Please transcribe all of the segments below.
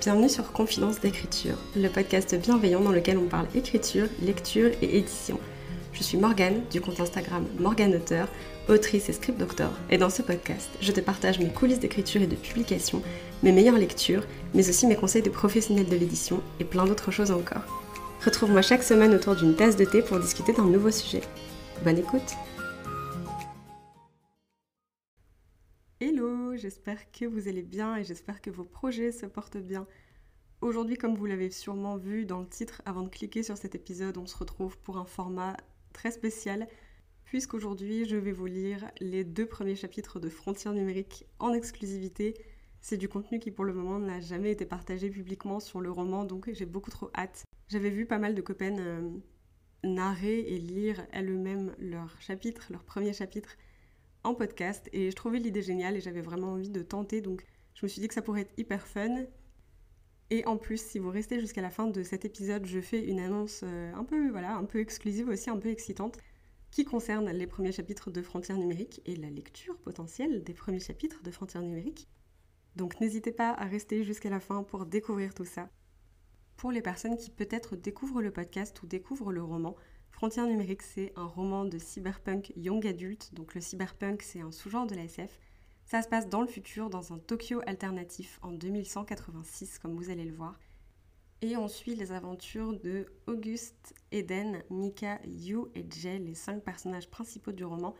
Bienvenue sur Confidence d'écriture, le podcast bienveillant dans lequel on parle écriture, lecture et édition. Je suis Morgane du compte Instagram Morgane Auteur, autrice et script doctor, et dans ce podcast, je te partage mes coulisses d'écriture et de publication, mes meilleures lectures, mais aussi mes conseils de professionnels de l'édition et plein d'autres choses encore. Retrouve-moi chaque semaine autour d'une tasse de thé pour discuter d'un nouveau sujet. Bonne écoute j'espère que vous allez bien et j'espère que vos projets se portent bien. Aujourd'hui, comme vous l'avez sûrement vu dans le titre avant de cliquer sur cet épisode, on se retrouve pour un format très spécial, puisqu'aujourd'hui je vais vous lire les deux premiers chapitres de Frontières numériques en exclusivité. C'est du contenu qui pour le moment n'a jamais été partagé publiquement sur le roman, donc j'ai beaucoup trop hâte j'avais vu pas mal de copaines euh, narrer et lire elles-mêmes leurs chapitres, leur premier chapitre en podcast et je trouvais l'idée géniale et j'avais vraiment envie de tenter donc je me suis dit que ça pourrait être hyper fun. Et en plus, si vous restez jusqu'à la fin de cet épisode, je fais une annonce euh, un peu voilà, un peu exclusive aussi, un peu excitante qui concerne les premiers chapitres de Frontières numériques et la lecture potentielle des premiers chapitres de Frontières numériques. Donc n'hésitez pas à rester jusqu'à la fin pour découvrir tout ça pour les personnes qui peut-être découvrent le podcast ou découvrent le roman. Frontières numériques, c'est un roman de cyberpunk young adult. Donc le cyberpunk, c'est un sous-genre de la SF. Ça se passe dans le futur, dans un Tokyo alternatif en 2186, comme vous allez le voir. Et on suit les aventures de Auguste, Eden, Mika, Yu et Jay, les cinq personnages principaux du roman,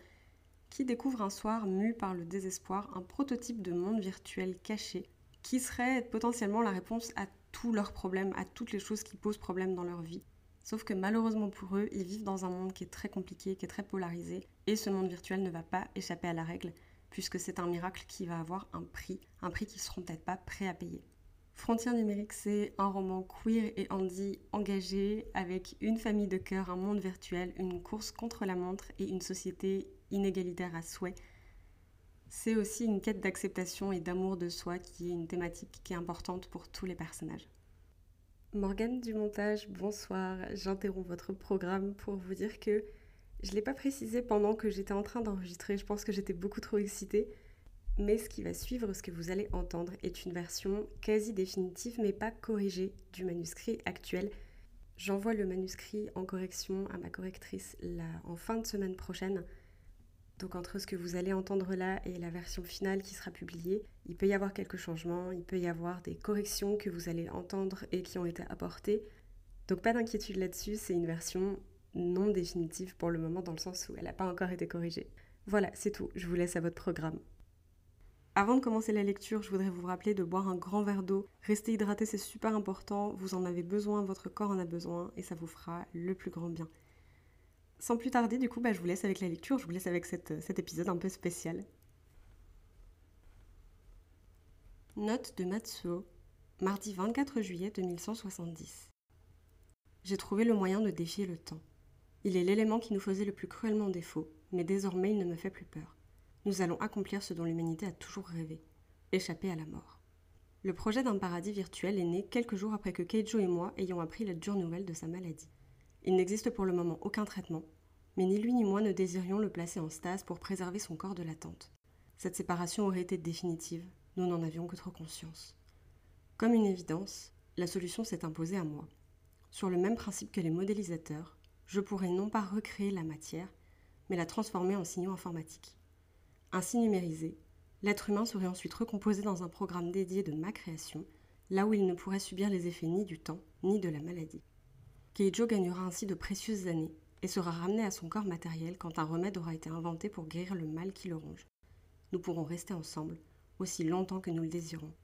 qui découvrent un soir, mu par le désespoir, un prototype de monde virtuel caché, qui serait potentiellement la réponse à tous leurs problèmes, à toutes les choses qui posent problème dans leur vie. Sauf que malheureusement pour eux, ils vivent dans un monde qui est très compliqué, qui est très polarisé, et ce monde virtuel ne va pas échapper à la règle, puisque c'est un miracle qui va avoir un prix, un prix qu'ils seront peut-être pas prêts à payer. Frontières numériques, c'est un roman queer et handy engagé avec une famille de cœur, un monde virtuel, une course contre la montre et une société inégalitaire à souhait c'est aussi une quête d'acceptation et d'amour de soi qui est une thématique qui est importante pour tous les personnages. Morgane du montage, bonsoir. J'interromps votre programme pour vous dire que je ne l'ai pas précisé pendant que j'étais en train d'enregistrer. Je pense que j'étais beaucoup trop excitée. Mais ce qui va suivre, ce que vous allez entendre, est une version quasi définitive mais pas corrigée du manuscrit actuel. J'envoie le manuscrit en correction à ma correctrice en fin de semaine prochaine. Donc entre ce que vous allez entendre là et la version finale qui sera publiée, il peut y avoir quelques changements, il peut y avoir des corrections que vous allez entendre et qui ont été apportées. Donc pas d'inquiétude là-dessus, c'est une version non définitive pour le moment dans le sens où elle n'a pas encore été corrigée. Voilà, c'est tout, je vous laisse à votre programme. Avant de commencer la lecture, je voudrais vous rappeler de boire un grand verre d'eau. Rester hydraté, c'est super important, vous en avez besoin, votre corps en a besoin et ça vous fera le plus grand bien. Sans plus tarder, du coup, bah, je vous laisse avec la lecture, je vous laisse avec cet épisode un peu spécial. Note de Matsuo, mardi 24 juillet 2170. J'ai trouvé le moyen de défier le temps. Il est l'élément qui nous faisait le plus cruellement défaut, mais désormais il ne me fait plus peur. Nous allons accomplir ce dont l'humanité a toujours rêvé, échapper à la mort. Le projet d'un paradis virtuel est né quelques jours après que Keijo et moi ayons appris la dure nouvelle de sa maladie. Il n'existe pour le moment aucun traitement, mais ni lui ni moi ne désirions le placer en stase pour préserver son corps de l'attente. Cette séparation aurait été définitive, nous n'en avions que trop conscience. Comme une évidence, la solution s'est imposée à moi. Sur le même principe que les modélisateurs, je pourrais non pas recréer la matière, mais la transformer en signaux informatiques. Ainsi numérisé, l'être humain serait ensuite recomposé dans un programme dédié de ma création, là où il ne pourrait subir les effets ni du temps, ni de la maladie. Keijo gagnera ainsi de précieuses années et sera ramené à son corps matériel quand un remède aura été inventé pour guérir le mal qui le ronge. Nous pourrons rester ensemble aussi longtemps que nous le désirons.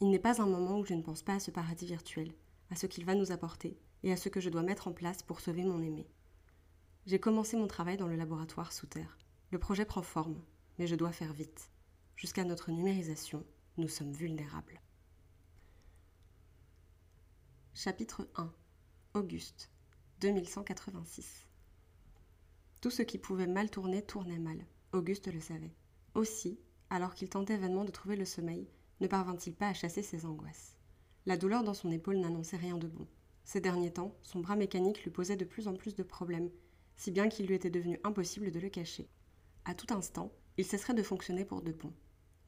Il n'est pas un moment où je ne pense pas à ce paradis virtuel, à ce qu'il va nous apporter et à ce que je dois mettre en place pour sauver mon aimé. J'ai commencé mon travail dans le laboratoire sous terre. Le projet prend forme, mais je dois faire vite. Jusqu'à notre numérisation, nous sommes vulnérables. Chapitre 1 Auguste, 2186. Tout ce qui pouvait mal tourner tournait mal. Auguste le savait. Aussi, alors qu'il tentait vainement de trouver le sommeil, ne parvint-il pas à chasser ses angoisses? La douleur dans son épaule n'annonçait rien de bon. Ces derniers temps, son bras mécanique lui posait de plus en plus de problèmes, si bien qu'il lui était devenu impossible de le cacher. À tout instant, il cesserait de fonctionner pour de bon.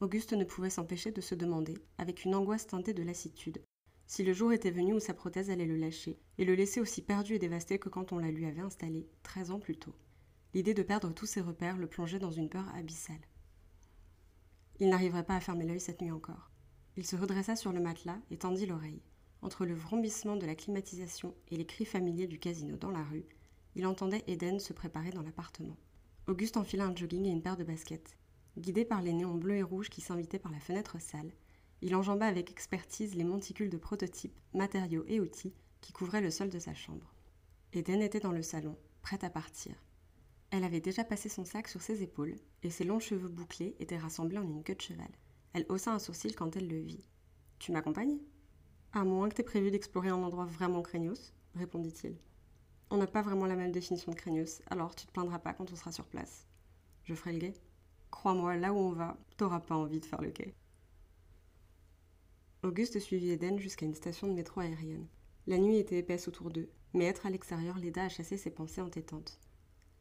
Auguste ne pouvait s'empêcher de se demander, avec une angoisse teintée de lassitude, si le jour était venu où sa prothèse allait le lâcher et le laisser aussi perdu et dévasté que quand on la lui avait installé, treize ans plus tôt. L'idée de perdre tous ses repères le plongeait dans une peur abyssale. Il n'arriverait pas à fermer l'œil cette nuit encore. Il se redressa sur le matelas et tendit l'oreille. Entre le vrombissement de la climatisation et les cris familiers du casino dans la rue, il entendait Eden se préparer dans l'appartement. Auguste enfila un jogging et une paire de baskets. Guidé par les néons bleus et rouges qui s'invitaient par la fenêtre sale, il enjamba avec expertise les monticules de prototypes, matériaux et outils qui couvraient le sol de sa chambre. Eden était dans le salon, prête à partir. Elle avait déjà passé son sac sur ses épaules, et ses longs cheveux bouclés étaient rassemblés en une queue de cheval. Elle haussa un sourcil quand elle le vit. Tu m'accompagnes À moins que t'aies prévu d'explorer un endroit vraiment craignos, répondit-il. On n'a pas vraiment la même définition de craignos, alors tu te plaindras pas quand on sera sur place. Je ferai le guet. Crois-moi, là où on va, t'auras pas envie de faire le quai. Auguste suivit Eden jusqu'à une station de métro aérienne. La nuit était épaisse autour d'eux, mais être à l'extérieur l'aida à chasser ses pensées entêtantes.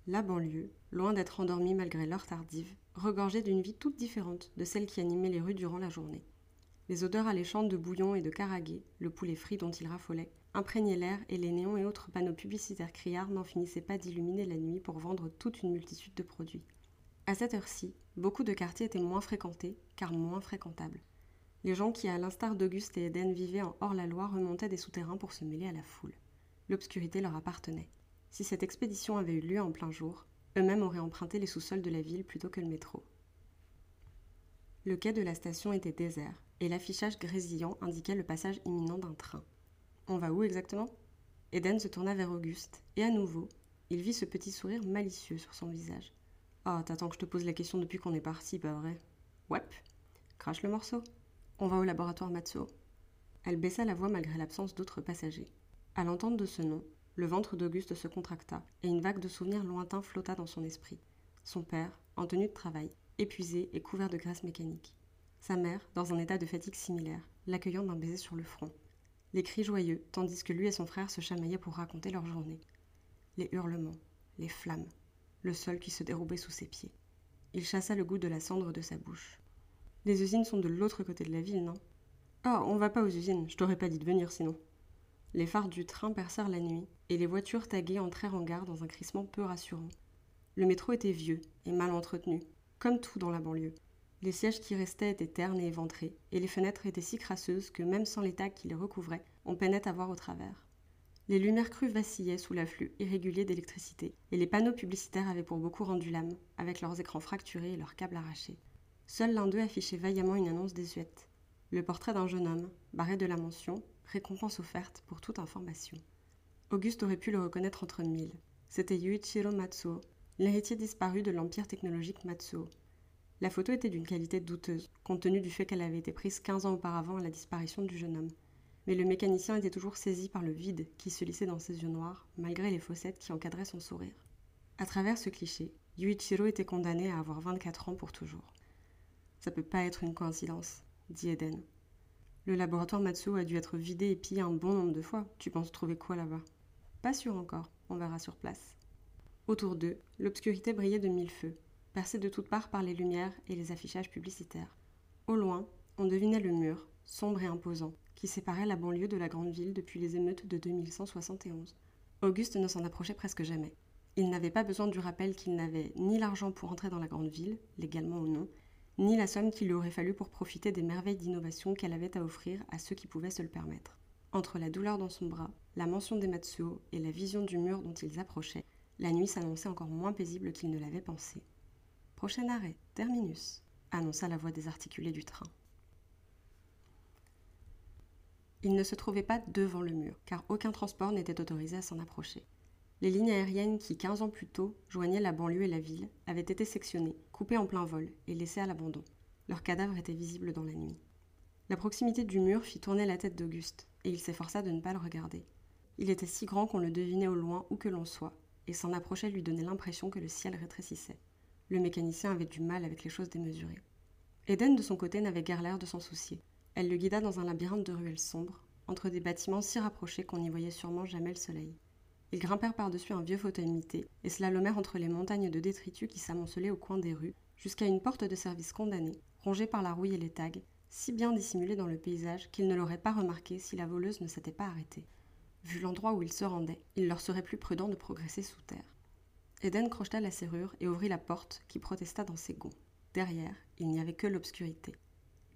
La banlieue, loin d'être endormie malgré l'heure tardive, regorgeait d'une vie toute différente de celle qui animait les rues durant la journée. Les odeurs alléchantes de bouillon et de karagué, le poulet frit dont il raffolait, imprégnaient l'air et les néons et autres panneaux publicitaires criards n'en finissaient pas d'illuminer la nuit pour vendre toute une multitude de produits. À cette heure-ci, beaucoup de quartiers étaient moins fréquentés, car moins fréquentables. Les gens qui, à l'instar d'Auguste et Eden, vivaient en hors-la-loi remontaient des souterrains pour se mêler à la foule. L'obscurité leur appartenait. Si cette expédition avait eu lieu en plein jour, eux-mêmes auraient emprunté les sous-sols de la ville plutôt que le métro. Le quai de la station était désert, et l'affichage grésillant indiquait le passage imminent d'un train. On va où exactement? Eden se tourna vers Auguste, et à nouveau, il vit ce petit sourire malicieux sur son visage. Oh, t'attends que je te pose la question depuis qu'on est parti, pas vrai? Ouais. Crache le morceau. On va au laboratoire Matsuo. Elle baissa la voix malgré l'absence d'autres passagers. À l'entente de ce nom, le ventre d'Auguste se contracta et une vague de souvenirs lointains flotta dans son esprit. Son père, en tenue de travail, épuisé et couvert de graisse mécanique. Sa mère, dans un état de fatigue similaire, l'accueillant d'un baiser sur le front. Les cris joyeux, tandis que lui et son frère se chamaillaient pour raconter leur journée. Les hurlements, les flammes, le sol qui se dérobait sous ses pieds. Il chassa le goût de la cendre de sa bouche. Les usines sont de l'autre côté de la ville, non? Oh, on va pas aux usines, je t'aurais pas dit de venir sinon. Les phares du train percèrent la nuit, et les voitures taguées entrèrent en gare dans un crissement peu rassurant. Le métro était vieux et mal entretenu, comme tout dans la banlieue. Les sièges qui restaient étaient ternes et éventrés, et les fenêtres étaient si crasseuses que même sans les tags qui les recouvraient, on peinait à voir au travers. Les lumières crues vacillaient sous l'afflux irrégulier d'électricité, et les panneaux publicitaires avaient pour beaucoup rendu l'âme, avec leurs écrans fracturés et leurs câbles arrachés. Seul l'un d'eux affichait vaillamment une annonce désuète. Le portrait d'un jeune homme, barré de la mention Récompense offerte pour toute information. Auguste aurait pu le reconnaître entre mille. C'était Yuichiro Matsuo, l'héritier disparu de l'empire technologique Matsuo. La photo était d'une qualité douteuse, compte tenu du fait qu'elle avait été prise 15 ans auparavant à la disparition du jeune homme. Mais le mécanicien était toujours saisi par le vide qui se lissait dans ses yeux noirs, malgré les fossettes qui encadraient son sourire. À travers ce cliché, Yuichiro était condamné à avoir 24 ans pour toujours. Ça peut pas être une coïncidence, dit Eden. Le laboratoire Matsuo a dû être vidé et pillé un bon nombre de fois. Tu penses trouver quoi là-bas? Pas sûr encore, on verra sur place. Autour d'eux, l'obscurité brillait de mille feux, percée de toutes parts par les lumières et les affichages publicitaires. Au loin, on devinait le mur, sombre et imposant, qui séparait la banlieue de la grande ville depuis les émeutes de 2171. Auguste ne s'en approchait presque jamais. Il n'avait pas besoin du rappel qu'il n'avait ni l'argent pour entrer dans la grande ville, légalement ou non, ni la somme qu'il lui aurait fallu pour profiter des merveilles d'innovation qu'elle avait à offrir à ceux qui pouvaient se le permettre. Entre la douleur dans son bras, la mention des Matsuo et la vision du mur dont ils approchaient, la nuit s'annonçait encore moins paisible qu'il ne l'avait pensé. Prochain arrêt, terminus, annonça la voix désarticulée du train. Il ne se trouvait pas devant le mur, car aucun transport n'était autorisé à s'en approcher. Les lignes aériennes qui, 15 ans plus tôt, joignaient la banlieue et la ville, avaient été sectionnées, coupées en plein vol et laissées à l'abandon. Leurs cadavres étaient visibles dans la nuit. La proximité du mur fit tourner la tête d'Auguste, et il s'efforça de ne pas le regarder. Il était si grand qu'on le devinait au loin où que l'on soit, et s'en approcher lui donnait l'impression que le ciel rétrécissait. Le mécanicien avait du mal avec les choses démesurées. Eden, de son côté, n'avait guère l'air de s'en soucier. Elle le guida dans un labyrinthe de ruelles sombres, entre des bâtiments si rapprochés qu'on n'y voyait sûrement jamais le soleil. Ils grimpèrent par-dessus un vieux fauteuil mité et lomèrent entre les montagnes de détritus qui s'amoncelaient au coin des rues, jusqu'à une porte de service condamnée, rongés par la rouille et les tags, si bien dissimulés dans le paysage qu'ils ne l'auraient pas remarqué si la voleuse ne s'était pas arrêtée. Vu l'endroit où ils se rendaient, il leur serait plus prudent de progresser sous terre. Eden crocheta la serrure et ouvrit la porte qui protesta dans ses gonds. Derrière, il n'y avait que l'obscurité.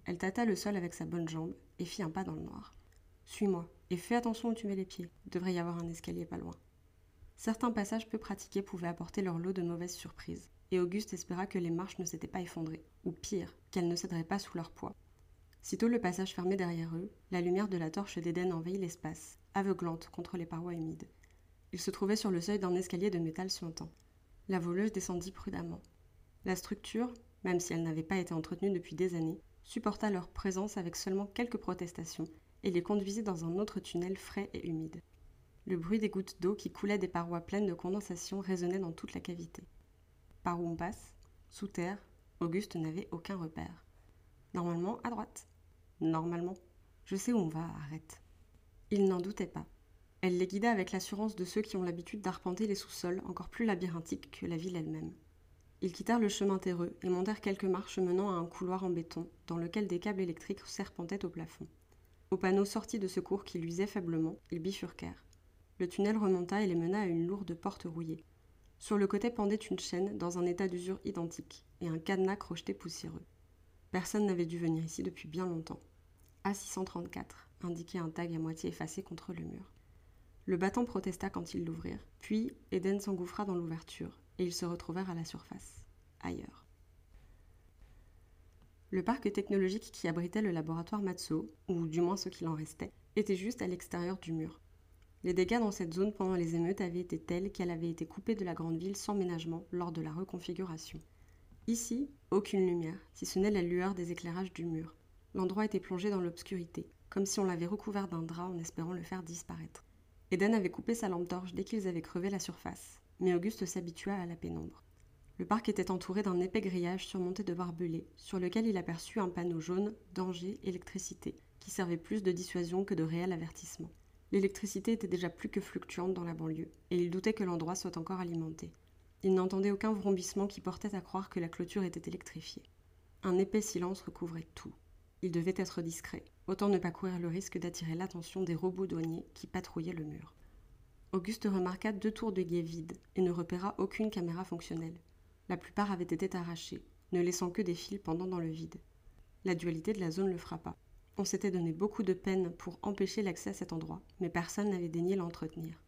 Elle tâta le sol avec sa bonne jambe et fit un pas dans le noir. Suis-moi et fais attention où tu mets les pieds. Il devrait y avoir un escalier pas loin. Certains passages peu pratiqués pouvaient apporter leur lot de mauvaises surprises, et Auguste espéra que les marches ne s'étaient pas effondrées, ou pire, qu'elles ne céderaient pas sous leur poids. Sitôt le passage fermé derrière eux, la lumière de la torche d'Éden envahit l'espace, aveuglante contre les parois humides. Ils se trouvaient sur le seuil d'un escalier de métal suintant. La voleuse descendit prudemment. La structure, même si elle n'avait pas été entretenue depuis des années, supporta leur présence avec seulement quelques protestations et les conduisit dans un autre tunnel frais et humide. Le bruit des gouttes d'eau qui coulaient des parois pleines de condensation résonnait dans toute la cavité. Par où on passe Sous terre, Auguste n'avait aucun repère. Normalement, à droite. Normalement. Je sais où on va, arrête. Il n'en doutait pas. Elle les guida avec l'assurance de ceux qui ont l'habitude d'arpenter les sous-sols encore plus labyrinthiques que la ville elle-même. Ils quittèrent le chemin terreux et montèrent quelques marches menant à un couloir en béton dans lequel des câbles électriques serpentaient au plafond. Au panneau sorti de secours qui luisait faiblement, ils bifurquèrent. Le tunnel remonta et les mena à une lourde porte rouillée. Sur le côté pendait une chaîne dans un état d'usure identique et un cadenas crocheté poussiéreux. Personne n'avait dû venir ici depuis bien longtemps. A634 indiquait un tag à moitié effacé contre le mur. Le battant protesta quand ils l'ouvrirent, puis Eden s'engouffra dans l'ouverture et ils se retrouvèrent à la surface, ailleurs. Le parc technologique qui abritait le laboratoire Matsuo, ou du moins ce qu'il en restait, était juste à l'extérieur du mur. Les dégâts dans cette zone pendant les émeutes avaient été tels qu'elle avait été coupée de la grande ville sans ménagement lors de la reconfiguration. Ici, aucune lumière, si ce n'est la lueur des éclairages du mur. L'endroit était plongé dans l'obscurité, comme si on l'avait recouvert d'un drap en espérant le faire disparaître. Eden avait coupé sa lampe torche dès qu'ils avaient crevé la surface, mais Auguste s'habitua à la pénombre. Le parc était entouré d'un épais grillage surmonté de barbelés, sur lequel il aperçut un panneau jaune Danger, électricité, qui servait plus de dissuasion que de réel avertissement. L'électricité était déjà plus que fluctuante dans la banlieue, et il doutait que l'endroit soit encore alimenté. Il n'entendait aucun vrombissement qui portait à croire que la clôture était électrifiée. Un épais silence recouvrait tout. Il devait être discret, autant ne pas courir le risque d'attirer l'attention des robots douaniers qui patrouillaient le mur. Auguste remarqua deux tours de guet vides et ne repéra aucune caméra fonctionnelle. La plupart avaient été arrachées, ne laissant que des fils pendant dans le vide. La dualité de la zone le frappa. On s'était donné beaucoup de peine pour empêcher l'accès à cet endroit, mais personne n'avait daigné l'entretenir.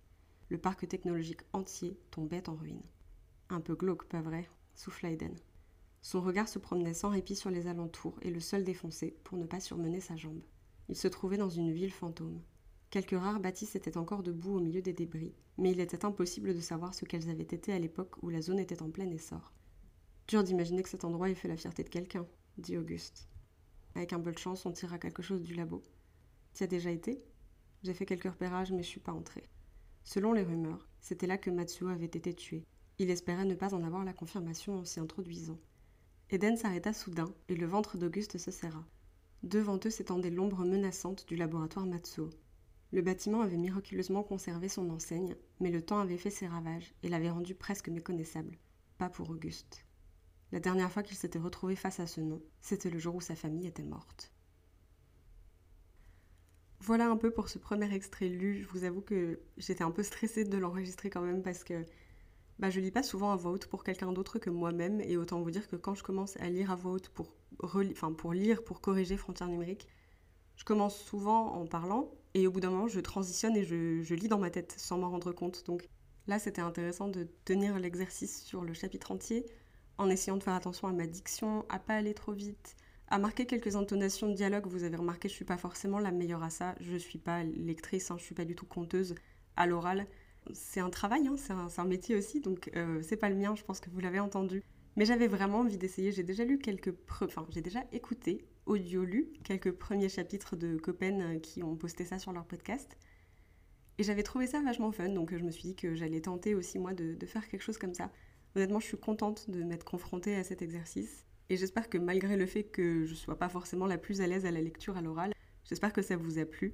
Le parc technologique entier tombait en ruine. Un peu glauque, pas vrai souffla Eden. Son regard se promenait sans répit sur les alentours et le sol défoncé pour ne pas surmener sa jambe. Il se trouvait dans une ville fantôme. Quelques rares bâtisses étaient encore debout au milieu des débris, mais il était impossible de savoir ce qu'elles avaient été à l'époque où la zone était en plein essor. Dur d'imaginer que cet endroit ait fait la fierté de quelqu'un, dit Auguste. Avec un peu de chance, on tirera quelque chose du labo. Tu as déjà été? J'ai fait quelques repérages, mais je suis pas entrée. Selon les rumeurs, c'était là que Matsuo avait été tué. Il espérait ne pas en avoir la confirmation en s'y introduisant. Eden s'arrêta soudain et le ventre d'Auguste se serra. Devant eux s'étendait l'ombre menaçante du laboratoire Matsuo. Le bâtiment avait miraculeusement conservé son enseigne, mais le temps avait fait ses ravages et l'avait rendu presque méconnaissable. Pas pour Auguste. La dernière fois qu'il s'était retrouvé face à ce nom, c'était le jour où sa famille était morte. Voilà un peu pour ce premier extrait lu. Je vous avoue que j'étais un peu stressée de l'enregistrer quand même parce que bah, je lis pas souvent à voix haute pour quelqu'un d'autre que moi-même et autant vous dire que quand je commence à lire à voix haute pour, lire, pour corriger Frontières numériques, je commence souvent en parlant et au bout d'un moment, je transitionne et je, lis dans ma tête sans m'en rendre compte. Donc là, c'était intéressant de tenir l'exercice sur le chapitre entier en essayant de faire attention à ma diction, à pas aller trop vite, à marquer quelques intonations de dialogue. Vous avez remarqué, je suis pas forcément la meilleure à ça. Je suis pas lectrice, hein, je suis pas du tout conteuse à l'oral. C'est un travail, hein, c'est un, métier aussi, donc euh, c'est pas le mien. Je pense que vous l'avez entendu. Mais j'avais vraiment envie d'essayer. J'ai déjà lu quelques, enfin j'ai déjà écouté audio lu quelques premiers chapitres de Copen euh, qui ont posté ça sur leur podcast. Et j'avais trouvé ça vachement fun, donc euh, je me suis dit que j'allais tenter aussi moi de, faire quelque chose comme ça. Honnêtement, je suis contente de m'être confrontée à cet exercice. Et j'espère que malgré le fait que je sois pas forcément la plus à l'aise à la lecture à l'oral, j'espère que ça vous a plu.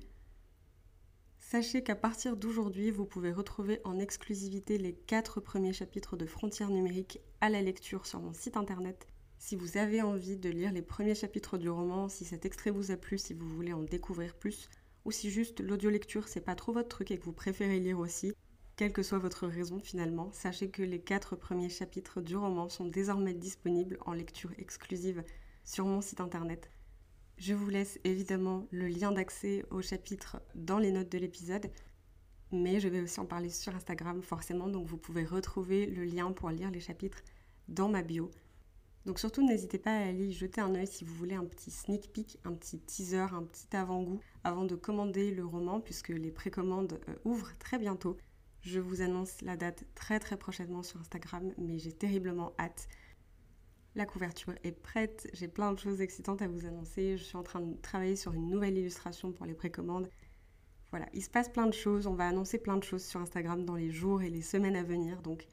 Sachez qu'à partir d'aujourd'hui, vous pouvez retrouver en exclusivité les quatre premiers chapitres de Frontières numériques à la lecture sur mon site internet Si vous avez envie de lire les premiers chapitres du roman, si cet extrait vous a plu, si vous voulez en découvrir plus, ou si juste l'audio-lecture c'est pas trop votre truc et que vous préférez lire aussi, quelle que soit votre raison finalement, sachez que les quatre premiers chapitres du roman sont désormais disponibles en lecture exclusive sur mon site internet. Je vous laisse évidemment le lien d'accès au chapitre dans les notes de l'épisode, mais je vais aussi en parler sur Instagram forcément, donc vous pouvez retrouver le lien pour lire les chapitres dans ma bio. Donc surtout n'hésitez pas à aller jeter un œil si vous voulez un petit sneak peek, un petit teaser, un petit avant-goût avant de commander le roman puisque les précommandes euh, ouvrent très bientôt. Je vous annonce la date très très prochainement sur Instagram, mais j'ai terriblement hâte. La couverture est prête, j'ai plein de choses excitantes à vous annoncer. Je suis en train de travailler sur une nouvelle illustration pour les précommandes. Voilà, il se passe plein de choses, on va annoncer plein de choses sur Instagram dans les jours et les semaines à venir. Donc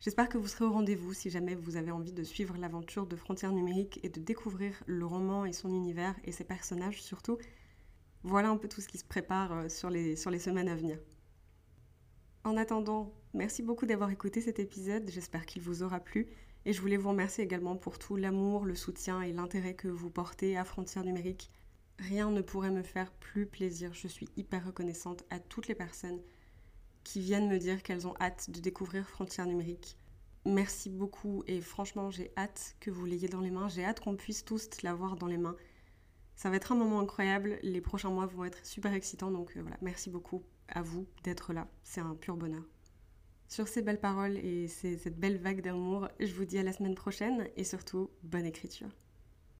j'espère que vous serez au rendez-vous si jamais vous avez envie de suivre l'aventure de Frontières numériques et de découvrir le roman et son univers et ses personnages surtout. Voilà un peu tout ce qui se prépare euh, sur les, sur les semaines à venir. En attendant, merci beaucoup d'avoir écouté cet épisode, j'espère qu'il vous aura plu. Et je voulais vous remercier également pour tout l'amour, le soutien et l'intérêt que vous portez à Frontières numériques. Rien ne pourrait me faire plus plaisir. Je suis hyper reconnaissante à toutes les personnes qui viennent me dire qu'elles ont hâte de découvrir Frontières numériques. Merci beaucoup et franchement j'ai hâte que vous l'ayez dans les mains. J'ai hâte qu'on puisse tous l'avoir dans les mains. Ça va être un moment incroyable. Les prochains mois vont être super excitants. Donc euh, voilà, merci beaucoup à vous d'être là. C'est un pur bonheur. Sur ces belles paroles et cette belle vague d'amour, je vous dis à la semaine prochaine et surtout, bonne écriture.